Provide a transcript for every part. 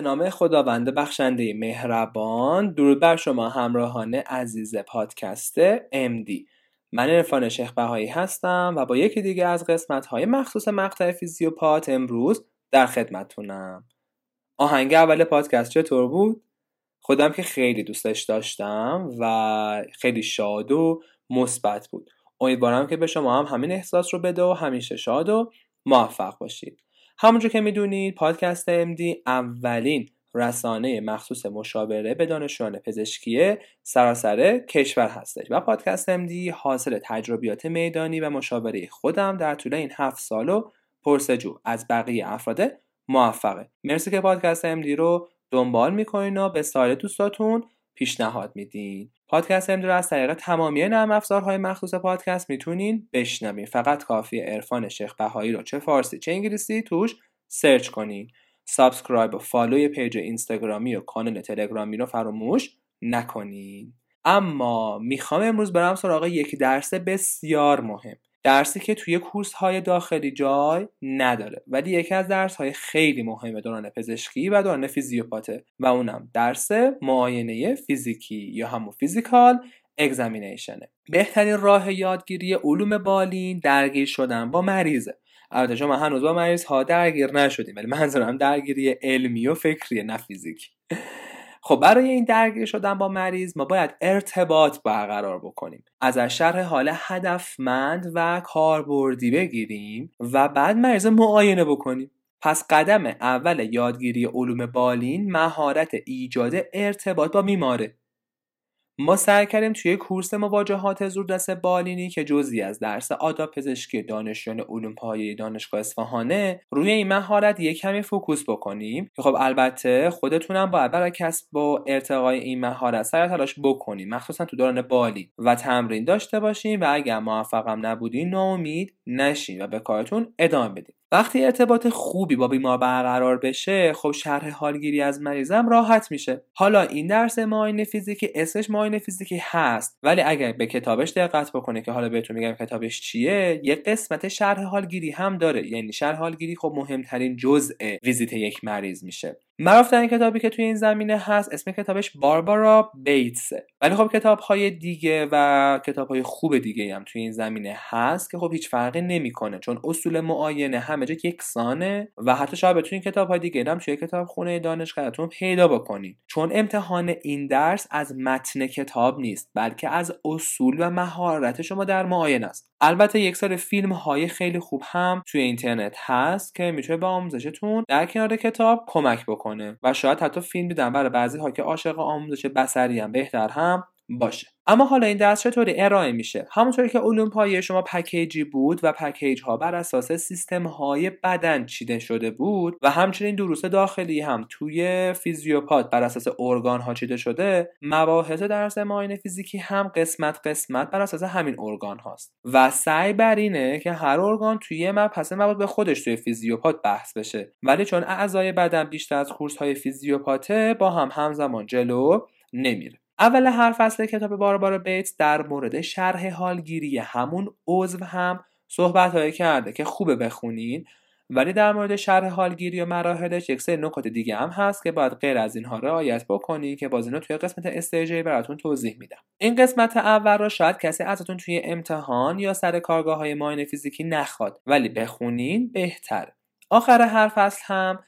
به نام خداوند بخشنده مهربان. درود بر شما همراهان عزیز پادکست MD من عرفان شیخ بهایی هستم و با یکی دیگه از قسمت های مخصوص مقطع فیزیوپات امروز در خدمتونم. آهنگ اول پادکست چطور بود؟ خودم که خیلی دوستش داشتم و خیلی شاد و مثبت بود. امیدوارم که به شما هم همین احساس رو بده و همیشه شاد و موفق باشید. همونجور که می‌دونید پادکست MD اولین رسانه مخصوص مشاوره به دانشجویان پزشکی سراسر کشور هستش و پادکست MD حاصل تجربیات میدانی و مشاوره خودم در طول این هفت سال و پرسجو. از بقیه افراد موفقه. مرسی که پادکست MD رو دنبال می‌کنین و به سایر دوستاتون پیشنهاد میدین. پادکست امدی رو از طریق تمامی نرم افزارهای مخصوص پادکست می‌تونین بشنوین. فقط کافی عرفان شیخ بهایی رو چه فارسی چه انگلیسی توش search کنین. subscribe و follow ی page اینستاگرامی و کانال تلگرامی رو فراموش نکنین. اما می‌خوام امروز برم سراغ یک درس بسیار مهم. درسی که توی course های داخلی جای نداره. ولی یکی از درس های خیلی مهم دوران پزشکی و دوران فیزیوپاته و اونم درس معاینه فیزیکی یا همون physical examination ه. بهترین راه یادگیری علوم بالینی درگیر شدن با مریضه. البته شما هنوز با مریض ها درگیر نشدیم ولی منظورم درگیری علمی و فکری نه فیزیکی. خب برای این درگیر شدن با مریض ما باید ارتباط برقرار بکنیم. ازش شرح حال هدفمند و کاربردی بگیریم و بعد مریض معاینه بکنیم. پس قدم اول یادگیری علوم بالینی مهارت ایجاد ارتباط با بیماره. ما سعی کردیم توی course مواجهات زودرس بالینی که جزی از درس آداب پزشکی دانشجویان علوم پایه دانشگاه اصفهانه روی این مهارت یک کمی focus بکنیم. که خب البته خودتونم باید برای کسب یا ارتقای این مهارت سعی تلاش بکنیم. مخصوصا تو دوران بالینی. و تمرین داشته باشیم و اگر موفقم نبودین ناامید نشین و به کارتون ادامه بدیم وقتی ارتباط خوبی با بیمار برقرار بشه خب شرح حالگیری از مریضم راحت میشه. حالا این درس معاینه فیزیکی اسمش معاینه فیزیکی هست ولی اگر به کتابش دقت بکنه که حالا بهتون میگم کتابش چیه یه قسمت شرح حالگیری هم داره. یعنی شرح حالگیری خب مهمترین جزء ویزیت یک مریض میشه. معروف این کتابی که توی این زمینه هست اسم کتابش باربارا بیتسه. ولی خب کتاب های دیگه و کتاب های خوب دیگه هم توی این زمینه هست که خب هیچ فرقی نمی‌کنه چون اصول معاینه همه جا یکسانه و حتی شاید بتونین کتاب های دیگه هم توی کتاب خونه دانشگاهتون پیدا بکنید چون امتحان این درس از متن کتاب نیست بلکه از اصول و مهارت شما در معاینه است. البته یک سال فیلم های خیلی خوب هم توی اینترنت هست که می‌تونه به آموزشتون در کنار کتاب کمک بکنه. و شاید حتی فیلم دیدن برای بعضی ها که عاشق آموزش بصری هم بهتر هم باشه. اما حالا این درس چطوری؟ ارائه میشه. همونطوری که علوم پایه شما پکیجی بود و پکیج ها بر اساس سیستم های بدن چیده شده بود و همچنین دروس داخلی هم توی فیزیوپات بر اساس ارگان ها چیده شده مباحث درس معاینه فیزیکی هم قسمت قسمت بر اساس همین ارگان هاست و سعی بر اینه که هر ارگان توی مبحث مربوط به خودش توی فیزیوپات بحث بشه. ولی چون اعضای بدن بیشتر از کورس های فیزیوپاته با هم همزمان جلو نمیره. اول هر فصل کتاب باربارا بیتس در مورد شرح حالگیری همون عضو هم صحبت هایی کرده که خوبه بخونین. ولی در مورد شرح حالگیری و مراحلش یک سری نکات دیگه هم هست که باید غیر از اینها رعایت بکنی که باز اینا توی قسمت استیجی براتون توضیح میدم. این قسمت اول رو شاید کسی ازتون توی امتحان یا سر کارگاه های ماین فیزیکی نخواد ولی بخونین بهتر. آخر هر فصل هم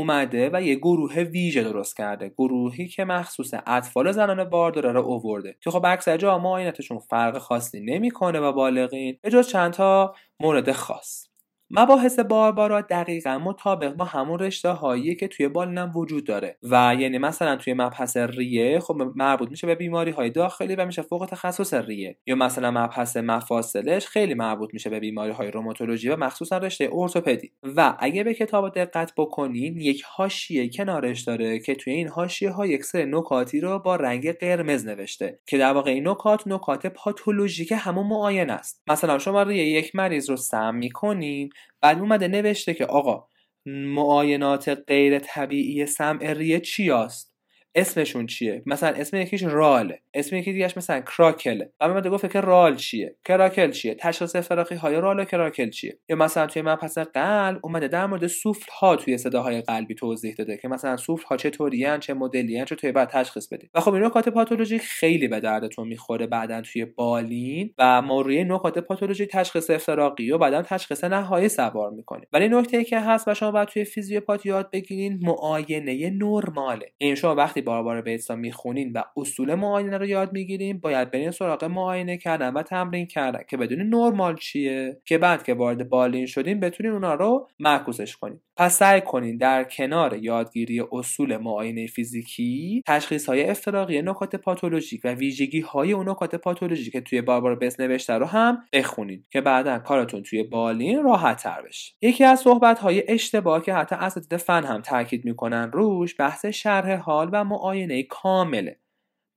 اومده و یه گروه ویژه درست کرده. گروهی که مخصوص اطفال زنان بارداره رو اوورده. که خب اکثر جا معاینتشون فرق خاصی نمی‌کنه و بالغین. به جز چند تا مورد خاص. مباحث باربارا دقیقا مطابق با همون رشته هایی که توی بالینم وجود داره. و یعنی مثلا توی مبحث ریه خب مربوط میشه به بیماری های داخلی و میشه فوق تخصص ریه. یا مثلا مبحث مفاصلش خیلی مربوط میشه به بیماری های روماتولوژی و مخصوصا رشته ارتوپدی. و اگه به کتاب دقت بکنین یک حاشیه کنارش داره که توی این حاشیه ها یک سری نکاتی رو با رنگ قرمز نوشته. که در واقع این نکات نکات پاتولوژیک همون معاینه است. مثلا شما ریه یک مریض رو سم می‌کنین بعد اومده نوشته که آقا معاینات غیر طبیعی سمع ریه چی است اسمشون چیه؟ مثلا اسم یکیش راله اسم یکی دیگهش مثلا کراکله و من گفت که رال چیه؟ کراکل چیه؟ تشخیص افتراقی های رال و کراکل چیه؟ یا مثلا توی مبحث قلب اومده در مورد سوفل ها توی صداهای قلبی توضیح داده که مثلا سوفل ها چه طوریان چه مدلیان چه توی بعد تشخیص بدید و خب این نکات پاتولوژی خیلی به دردتون می‌خوره بعدا توی بالین و ما روی نکات پاتولوژی تشخیص افتراقی و بعدا تشخیص نهایی سوار می‌کنیم ولی نکته که هست و شما باید توی فیزیوپات یاد بگیرین معاینه نرماله. این شما وقتی باربار بیتسا می‌خونین و اصول معاینه رو یاد می‌گیریم باید برین سراغ معاینه کردن و تمرین کردن که بدون نرمال چیه. که بعد که وارد بالین شدین بتونین اونا رو معکوسش کنین. پس سعی کنین در کنار یادگیری اصول معاینه فیزیکی تشخیص های افتراقی نکات پاتولوژیک و ویژگی های اون نکات پاتولوژیک که توی باربار بیس نوشته رو هم بخونین که بعدا کارتون توی بالین راحت تر بشه. یکی از صحبت های اشتباه که حتی اساتید فن هم تاکید می‌کنن روش بحث شرح حال و معاینه کامله.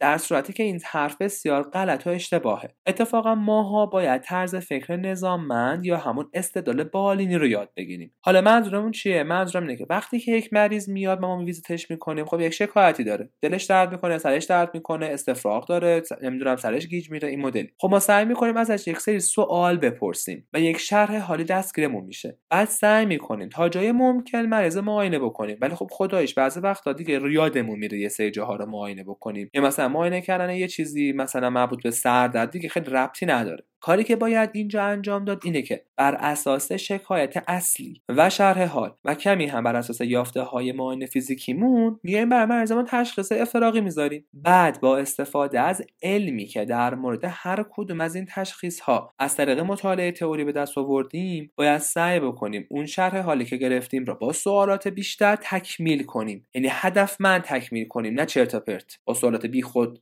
در صورتی که این حرف بسیار غلط و اشتباهه. اتفاقا ماها باید طرز فکر نظاممند یا همون استدلال بالینی رو یاد بگیریم. حالا منظورمون چیه؟ منظورم اینه که وقتی که یک مریض میاد ما ویزیتش می‌کنیم خب یک شکایتی داره. دلش درد می‌کنه سرش درد می‌کنه استفراغ داره نمی‌دونم سرش گیج میره این مدل خب ما سعی می‌کنیم ازش یک سری سوال بپرسیم و یک شرح حالی دستگیرمون میشه. بعد سعی می‌کنیم تا جای ممکن مریض معاینه بکنیم. ولی خب خدایش بعضی وقتا دیگه یادمون میره یه سری جاها رو معاینه بکنیم. یا مثلا معاینه کردن یه چیزی مثلا مربوط به سر دیگه خیلی ربطی نداره. کاری که باید اینجا انجام داد اینه که بر اساس شکایت اصلی و شرح حال و کمی هم بر اساس یافته های معاینه فیزیکیمون میایم بر مریضمون تشخیص افتراقی می‌ذاریم. بعد با استفاده از علمی که در مورد هر کدوم از این تشخیص ها از طریق مطالعه تئوری به دست آوردیم باید سعی بکنیم اون شرح حالی که گرفتیم را با سوالات بیشتر تکمیل کنیم. یعنی هدفمند تکمیل کنیم نه چرت پرت. با سوالات بیخود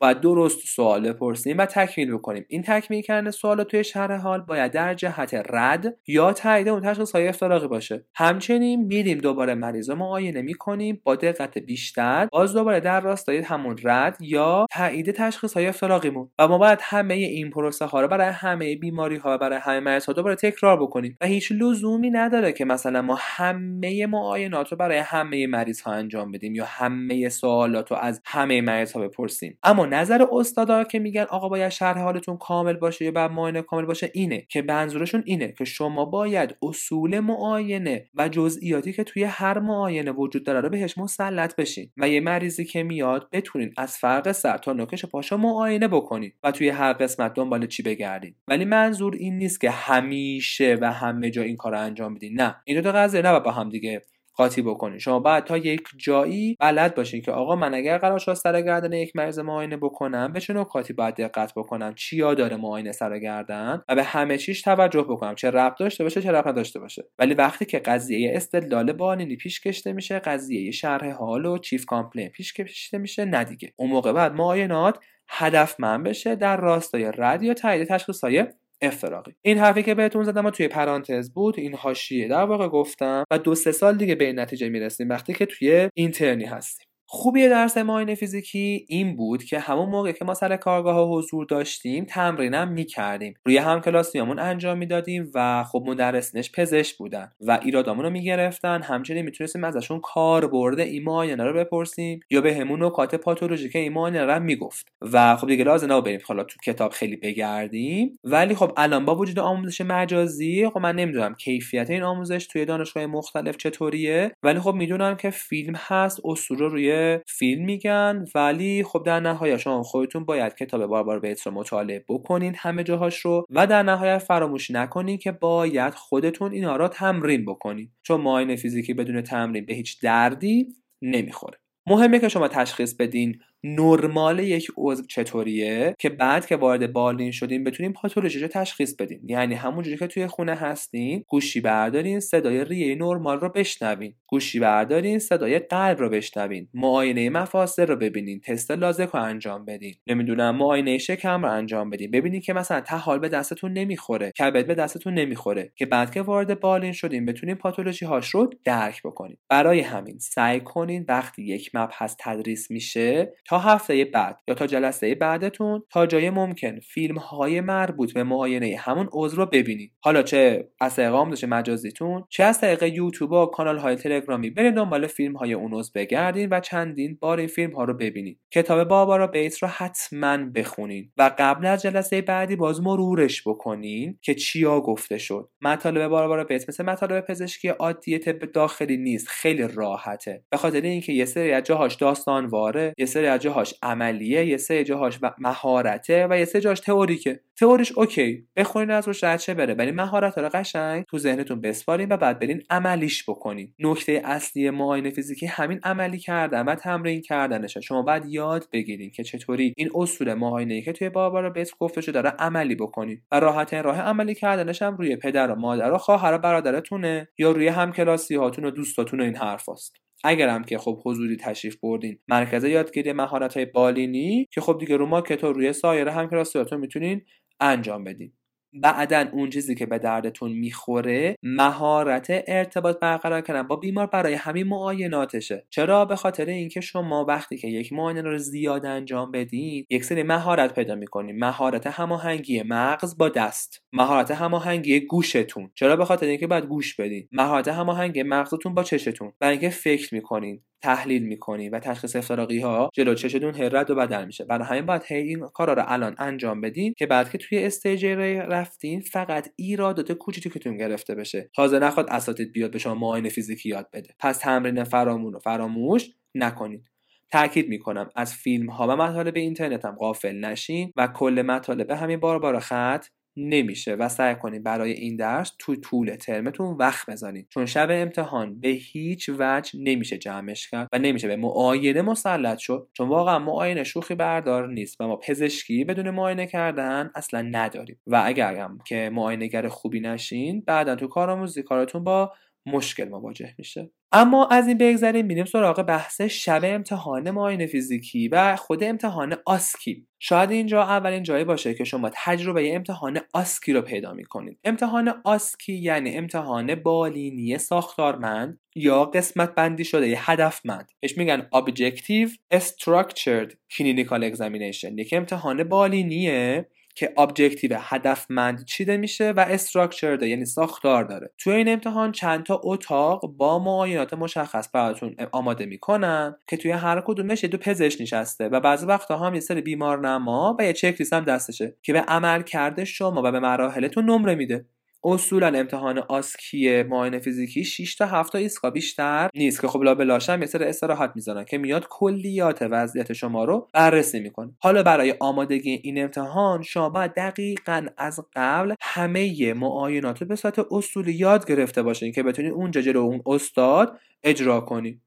باید درست سوال بپرسیم و تکمیل بکنیم. این تکمیل کردن سوال توی شرح حال باید در جهت رد یا تایید اون تشخیص های افتراقی باشه. همچنین میریم دوباره مریض رو معاینه می‌کنیم با دقت بیشتر. باز دوباره در راستای همون رد یا تایید تشخیص های افتراقیمون. و ما باید همه این پروسه ها رو برای همه بیماری ها و برای همه مریض ها دوباره تکرار بکنیم. و هیچ لزومی نداره که مثلا ما همه معاینات رو برای همه مریض ها انجام بدیم یا همه سوالات رو از همه مریض ها بپرسیم. اما نظر استادا که میگن آقا باید شرح حالتون کامل باشه یا بعد معاینه کامل باشه اینه که منظورشون اینه که شما باید اصول معاینه و جزئیاتی که توی هر معاینه وجود داره رو بهش مسلط بشین و یه مریضی که میاد بتونین از فرق سر تا نوکش پاشا معاینه بکنید و توی هر قسمت دنبال چی بگردین. ولی منظور این نیست که همیشه و همه جا این کار انجام بدین. نه. این دو قضیه نه با هم دیگه قاطی بکنید شما باید تا یک جایی بلد باشین که آقا من اگر قرار شد سر گردن یک مریض معاینه بکنم به چه نکاتی باید دقت بکنم؟ چیا داره معاینه سر گردن؟ و به همه چیش توجه بکنم. چه ربط داشته باشه چه ربط نداشته باشه. ولی وقتی که قضیه استدلال بالینی پیش کشیده میشه قضیه شرح حال و chief complaint پیش کشیده میشه نه دیگه. اون موقع باید معاینات هدفمند بشه در راستای رد یا تایید تشخیص های افتراقی این حرفی که بهتون زدم توی پرانتز بود این حاشیه. در واقع گفتم و دو سه سال دیگه به این نتیجه می‌رسیم وقتی که توی اینترنی هستیم. خوبی درس معاینه فیزیکی این بود که همون موقع که ما سر کارگاه ها حضور داشتیم تمرینم می‌کردیم. روی هم کلاسیامون انجام می‌دادیم و خب مدرسینش پزشک بودن و ایرادامون رو می‌گرفتن. همچنین می‌تونستیم ازشون کار برده این معاینه رو بپرسیم یا به همون نکات پاتولوژیک این معاینه رو می‌گفت. و خب دیگه لازم نبود بریم حالا تو کتاب خیلی بگردیم. ولی خب الان با وجود آموزش مجازی خب من نمی‌دونم کیفیت این آموزش توی دانشگاه مختلف چطوریه. ولی خب می‌دونم که فیلم هست اصول روی فیلم میگن ولی خب در نهایت شما خودتون باید کتاب باربار بیتس رو مطالعه بکنین همه جاهاش رو و در نهایت فراموش نکنین که باید خودتون اینا رو تمرین بکنین. چون معاینه فیزیکی بدون تمرین به هیچ دردی نمی‌خوره. مهمه که شما تشخیص بدین نرمال یک عضو چطوریه که بعد که وارد بالین شدیم بتونیم پاتولوژی رو تشخیص بدیم. یعنی همونجوری که توی خونه هستین گوشی بردارین صدای ریه نرمال رو بشنوین. گوشی بردارین صدای قلب رو بشنوین. معاینه مفاصل رو ببینین. تست لازک رو انجام بدین. نمی‌دونم معاینه شکم رو انجام بدین. ببینین که مثلا تحال به دستتون نمی‌خوره. کبد به دستتون نمی‌خوره. که بعد که وارد بالین شدیم بتونیم پاتولوژی هاش رو درک بکنیم برای همین سعی کنین وقتی یک مبحث تدریس میشه تا هفته بعد یا تا جلسه بعدتون تا جای ممکن فیلم های مربوط به معاینه همون عضو رو ببینید. حالا چه از طریق آموزش مجازیتون چه از طریق یوتیوب و کانال های تلگرامی برید دنبال فیلم های اون عضو بگردین و چندین بار این فیلم ها رو ببینید. کتاب بابارا بیت رو حتما بخونین و قبل از جلسه بعدی باز مرورش بکنین که چیا گفته شد. مطالب باربارا بیت مثل مطالب پزشکی عادی طب داخلی نیست خیلی راحته. به خاطر اینکه یه سری از جاهاش داستانواره یه سری جاهاش عملیه یه سری جاهاش مهارته و یه سری جاهاش تئوریکه. تئوریش اوکی بخونین از روش رد بره. ولی مهارت رو قشنگ تو ذهنتون بسپارین و بعد برین عملیش بکنین. نکته اصلی معاینه فیزیکی همین عملی کردن و تمرین کردنشه. شما باید یاد بگیرین که چطوری این اصول معاینه که توی بابارا بیت گفته شده داره عملی بکنین و راحت راه عملی کردنش هم روی پدر و مادر و خواهر و برادرتونه یا روی همکلاسی هاتون و دوستاتون و این حرفاست. اگرم که خب حضوری تشریف بردین مرکز یادگیری مهارت های بالینی که خب دیگه رو ماکت روی سایر همکلاسیاتون می‌تونین انجام بدین. بعدا اون چیزی که به دردتون می‌خوره مهارت ارتباط برقرار کردن با بیمار برای همین معایناتشه. چرا؟ به خاطر اینکه شما وقتی که یک معاینه رو زیاد انجام بدین یک سری مهارت پیدا می‌کنین. مهارت هماهنگی مغز با دست. مهارت هماهنگی گوشتون. چرا؟ به خاطر اینکه باید گوش بدین. مهارت هماهنگی مغزتون با چشتون. برای اینکه فکر می‌کنین. تحلیل می‌کنی و تشخیص افتراقی ها جلو چشتون هرد و بدل میشه. برای همین باید هی این کارا رو الان انجام بدین که بعد که توی استیج رفتین فقط ایرادات کوچیکتون گرفته بشه. تازه نخواد اساتید بیاد به شما معاینه فیزیکی یاد بده. پس تمرین فرامون و فراموش نکنید. تاکید می‌کنم از فیلم ها و مطالب اینترنت هم غافل نشین و کل مطالب همین بار بار خط نمیشه و سعی کنید برای این درس تو طول ترمتون وقت بذارید چون شب امتحان به هیچ وجه نمیشه جمعش کرد و نمیشه به معاینه مسلط شد. چون واقعا معاینه شوخی بردار نیست و ما پزشکی بدون معاینه کردن اصلا نداریم. و اگر هم که معاینهگر خوبی نشین بعدا تو کارآموزی کارتون با مشکل مواجه میشه. اما از این بگذریم میریم سراغ بحث شب امتحان معاینه فیزیکی و خود امتحان OSCE. شاید اینجا اولین جایی باشه که شما تجربه امتحان OSCE رو پیدا می‌کنید. امتحان OSCE یعنی امتحان بالینی ساختارمند یا قسمت بندی شده‌ی هدفمند. بهش میگن Objective Structured Clinical Examination. یک امتحان بالینیه که objective هدفمند چیده میشه و structure یعنی ساختار داره. توی این امتحان چند تا اتاق با معاینات مشخص براتون آماده می‌کنن که توی هر کدومش یه دو پزشک نشسته و بعضی وقتا هم یه سری بیمارنما و یه چک هم دستشه که به عمل کرده شما و به مراحلتون نمره میده. اصولا امتحان آسکی معاینه فیزیکی 6 تا 7 تا ایسکا بیشتر نیست که خب لا بلاشم یه سر استراحت می‌ذارن که میاد کلیات وضعیت شما رو بررسی می‌کنه. حالا برای آمادگی این امتحان شما باید دقیقا از قبل همه معاینات رو به صورت اصولی یاد گرفته باشین که بتونید اونجا جلو اون استاد اجرا کنید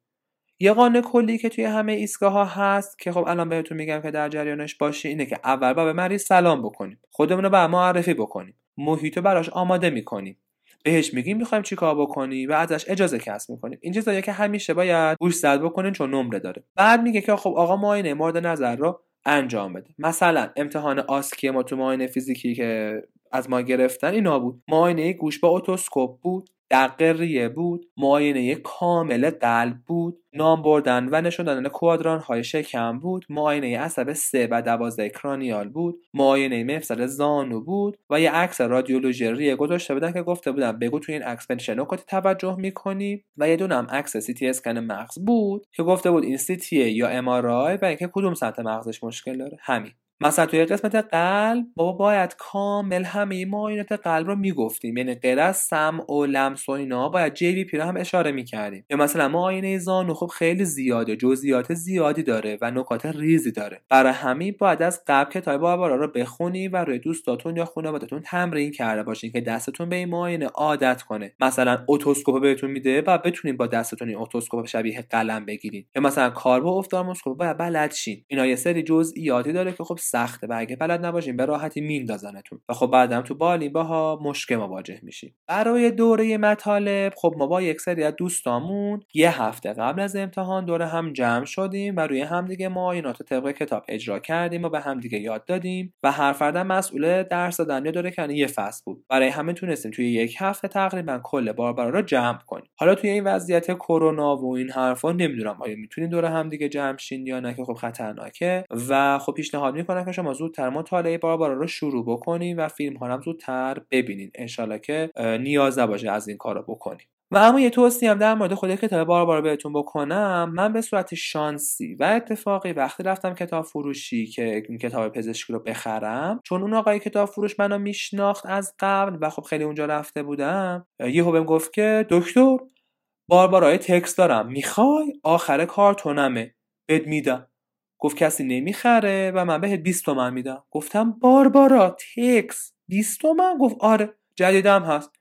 یه قانون کلی که توی همه ایستگاه ها هست که خب الان بهتون میگم که در جریانش باشی اینه که اول با به مریض سلام بکنیم خودمون رو بر معرفی بکنیم. محیط براش آماده می‌کنیم بهش میگیم می‌خوایم چیکار بکنی و ازش اجازه کسب می‌کنیم. این چیزایی که همیشه باید گوش زد بکنین چون نمره داره. بعد میگه که خب آقا معاینه مورد نظر رو انجام بده. مثلا امتحان آسکی ما تو معاینه فیزیکی که از ما گرفتن اینا بود. معاینه گوش با اتوسکوپ بود. دقه ریه بود معاینه کامل قلب بود نام بردن و نشون دادن کوادران های شکم بود معاینه عصب سه و دوازده کرانیال بود معاینه مفصل زانو بود و یه عکس رادیولوژی ریه گذاشته بودن که گفته بودن بگو تو این عکس به چه نکاتی توجه می‌کنی و یه دونه هم عکس سی تی اسکن مغز بود که گفته بود این سی تی یا ام و اینکه کدوم سمت مغزش مشکل داره. همین. مثلا توی قسمت قلب بابا باید کامل همه معاینات قلب رو می‌گفتیم. یعنی غیر از سمع و لمس و اینا باید JVP رو هم اشاره می‌کردیم. یا مثلا معاینه زانو خب خیلی زیاده جزئیات زیادی داره و نکات ریزی داره. برای همین باید از قبل کتاب باربارا رو بخونی و روی دوستاتون یا خانوادتون تمرین کرده باشین که دستتون به این معاینه عادت کنه. مثلا اتوسکوپ بهتون میده و بتونین با دستتون این اتوسکوپ شبیه قلم بگیرین. یا مثلا کار با افتالموسکوپ باید بلد شین. اینا یه سری جزئیاتی داره که خب سخته و اگه بلد نباشین به راحتی میندازنتون و خب بعدم تو بالین با مشکل مواجه میشیم. برای دوره مطالب خب ما با یک سری از دوستامون یه هفته قبل از امتحان دوره هم جمع شدیم و روی همدیگه معاینات طبق کتاب اجرا کردیم و به همدیگه یاد دادیم و هر فرد مسئول درس دادن دوره کردن یه فصل بود. برای همه تونستیم توی یک هفته تقریبا کل باربرا رو جمع کنیم. حالا توی این وضعیت کرونا و این حرفا نمی‌دونم آیا می‌تونین دوره همدیگه جمع شین یا نه که خب خطرناکه. و خب پیشنهاد می‌کنم که شما زودتر مطالعه باربارا رو شروع بکنین و فیلم هم زودتر ببینین. انشالله که نیاز نباشه از این کار رو بکنیم. و اما یه توصیه هم در مورد خود کتاب باربارا بهتون بکنم. من به صورت شانسی و اتفاقی وقتی رفتم کتاب فروشی که این کتاب پزشکی رو بخرم چون اون آقای کتاب فروش منو میشناخت از قبل و خب خیلی اونجا رفته بودم یهو بهم گفت که دکتر باربارای تکس دارم. می‌خوای آخر کارتونمه بد میدم. گفت کسی نمی‌خره و من بهت 20 تومن میدم. گفتم باربارا تکس 20 تومن؟ گفت آره جدیدم هست.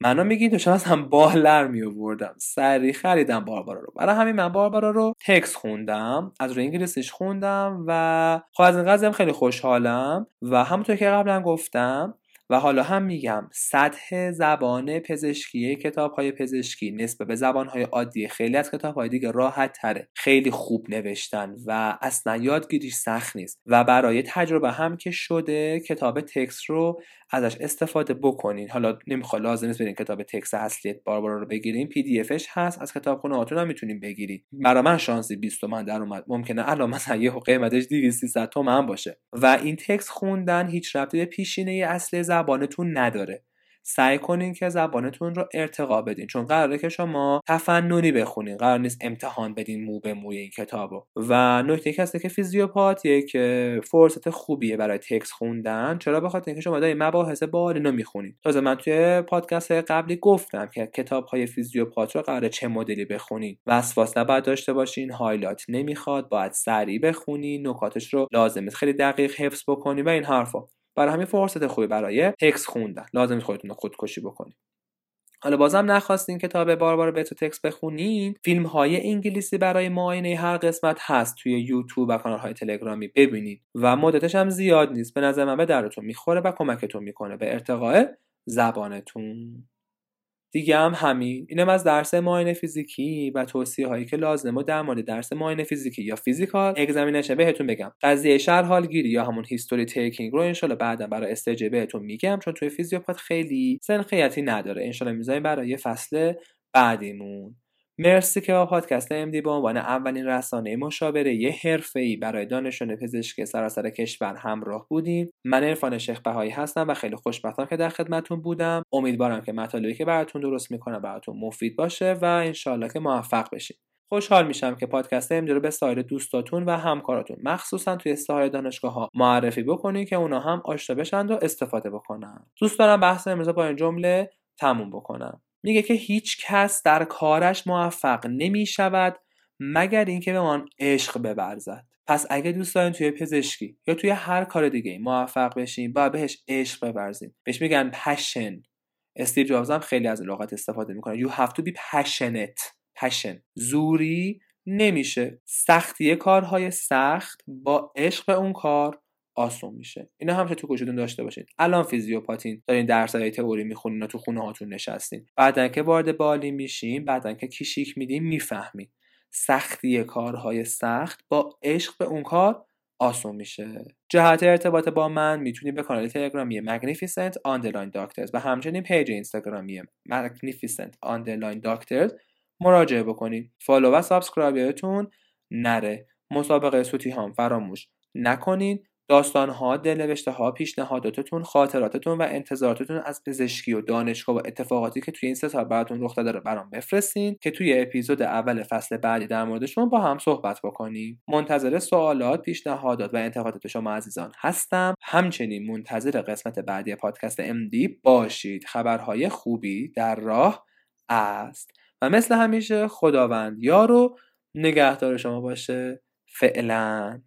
منو میگین تو شما هم بالر می آوردم سری خریدم باربارا رو. برای همین من باربارا رو تکس خوندم از روی انگلیسیش خوندم و خب از این قضیه خیلی خوشحالم و همونطور که قبلا گفتم و حالا هم میگم سطح زبان پزشکی کتاب های پزشکی نسبت به زبان های عادی. خیلی از کتاب های دیگه راحت تره. خیلی خوب نوشتن و اصلا یادگیریش سخت نیست. و برای تجربه هم که شده کتاب تکس رو ازش استفاده بکنین. حالا نمی‌خواد لازم نیست برین کتاب تکس اصلی باربارا رو بگیرین. پی دی افش هست از کتابخونه هاتون هم می‌تونین بگیرین. برای من شانسی 20 تومن در اومد. ممکنه الان مثلا یه قیمتش 200 300 تومن باشه. و این تکس خوندن هیچ ربطی به پیشینه اصلی زبانتون نداره. سعی کنین که زبانتون رو ارتقا بدین چون قراره که شما تفننی بخونین. قرار نیست امتحان بدین مو به موی این کتابو. و نکته هسته که فیزیوپات یک فرصت خوبیه برای تکس خوندن. چرا؟ بخاطر اینکه شما دارین مباحث بالینو می‌خونین. تازه من توی پادکست قبلی گفتم که کتاب های فیزیوپات رو قراره چه مدلی بخونین. وسواس نباید داشته باشین highlight نمی‌خواد باید سریع بخونین نکاتش رو لازمه خیلی دقیق حفظ بکنین و این حرفا. برای همین فرصت خوبی برای تکس خوندن. لازم خودتون رو خودکشی بکنید حالا بازم نخواستین کتاب باربارا بیتز رو text بخونین فیلم های انگلیسی برای معاینه هر قسمت هست توی یوتیوب و کانال های تلگرامی ببینید. و مدتش هم زیاد نیست. به نظر من به درتون می‌خوره و کمکتون می‌کنه. به ارتقاء زبانتون. دیگه هم همین. اینم از درس معاینه فیزیکی و توصیه هایی که لازمه در مورد درس معاینه فیزیکی یا physical examination بهتون بگم. قضیه شرح حال‌گیری یا همون history taking رو انشالله بعدا برای استجه بهتون میگم چون توی فیزیوپات خیلی سنخیتی نداره. انشالله می‌ذاریم برای فصل بعدیمون. مرسی که با پادکست امدی به عنوان اولین رسانه مشاوره یه ای برای دانشجویان پزشکی سراسر کشور همراه بودیم من عرفان شیخ بهایی هستم و خیلی خوشبختم که در خدمتتون بودم. امیدوارم که مطالبی که براتون درست می‌کنم براتون مفید باشه و انشالله که موفق بشید خوشحال میشم که پادکست امدی رو به سایر دوستاتون و همکاراتون مخصوصا توی سایر دانشگاه ها معرفی بکنید که اونا هم آشنا بشن و استفاده بکنن. دوست دارم بحث امروز با این جمله تموم بکنم. میگه که هیچ کس در کارش موفق نمی شود مگر اینکه به من عشق ببرزد پس اگه دوست دارین توی پزشکی یا توی هر کار دیگه موفق بشین باید بهش عشق ببرزین بهش میگن پشن استیو جابز هم خیلی از لغت استفاده می‌کنه. You have to be passionate. Passion. زوری نمیشه. سختی کارهای سخت با عشق به اون کار. آسون میشه. اینا هم تو گوشتون داشته باشید الان فیزیوپاتین دارین درس های تئوری می‌خونین و تو خونه هاتون نشستین. بعدن که وارد بالی میشین بعدن که کیشیک میدین می‌فهمین. سختی کارهای سخت با عشق به اون کار آسون میشه. جهت ارتباط با من می‌تونید به کانال تلگرامی Magnificent Underline Doctors و همچنین پیج اینستاگرامی Magnificent Underline Doctors مراجعه بکنید follow و subscribe تون نره. مسابقه سوتی هم فراموش نکنید داستانها، ها پیشنهاداتتون، خاطراتتون و انتظاراتتون از پزشکی و دانشگاه و اتفاقاتی که توی این سه سال براتون رخ داده رو برام بفرستین که توی اپیزود اول فصل بعدی در موردشون با هم صحبت بکنیم. منتظر سوالات، پیشنهادات و انتقادات شما عزیزان هستم. همچنین منتظر قسمت بعدی پادکست MD باشید. خبرهای خوبی در راه است. و مثل همیشه خداوند یارو نگهدار شما باشه. فعلا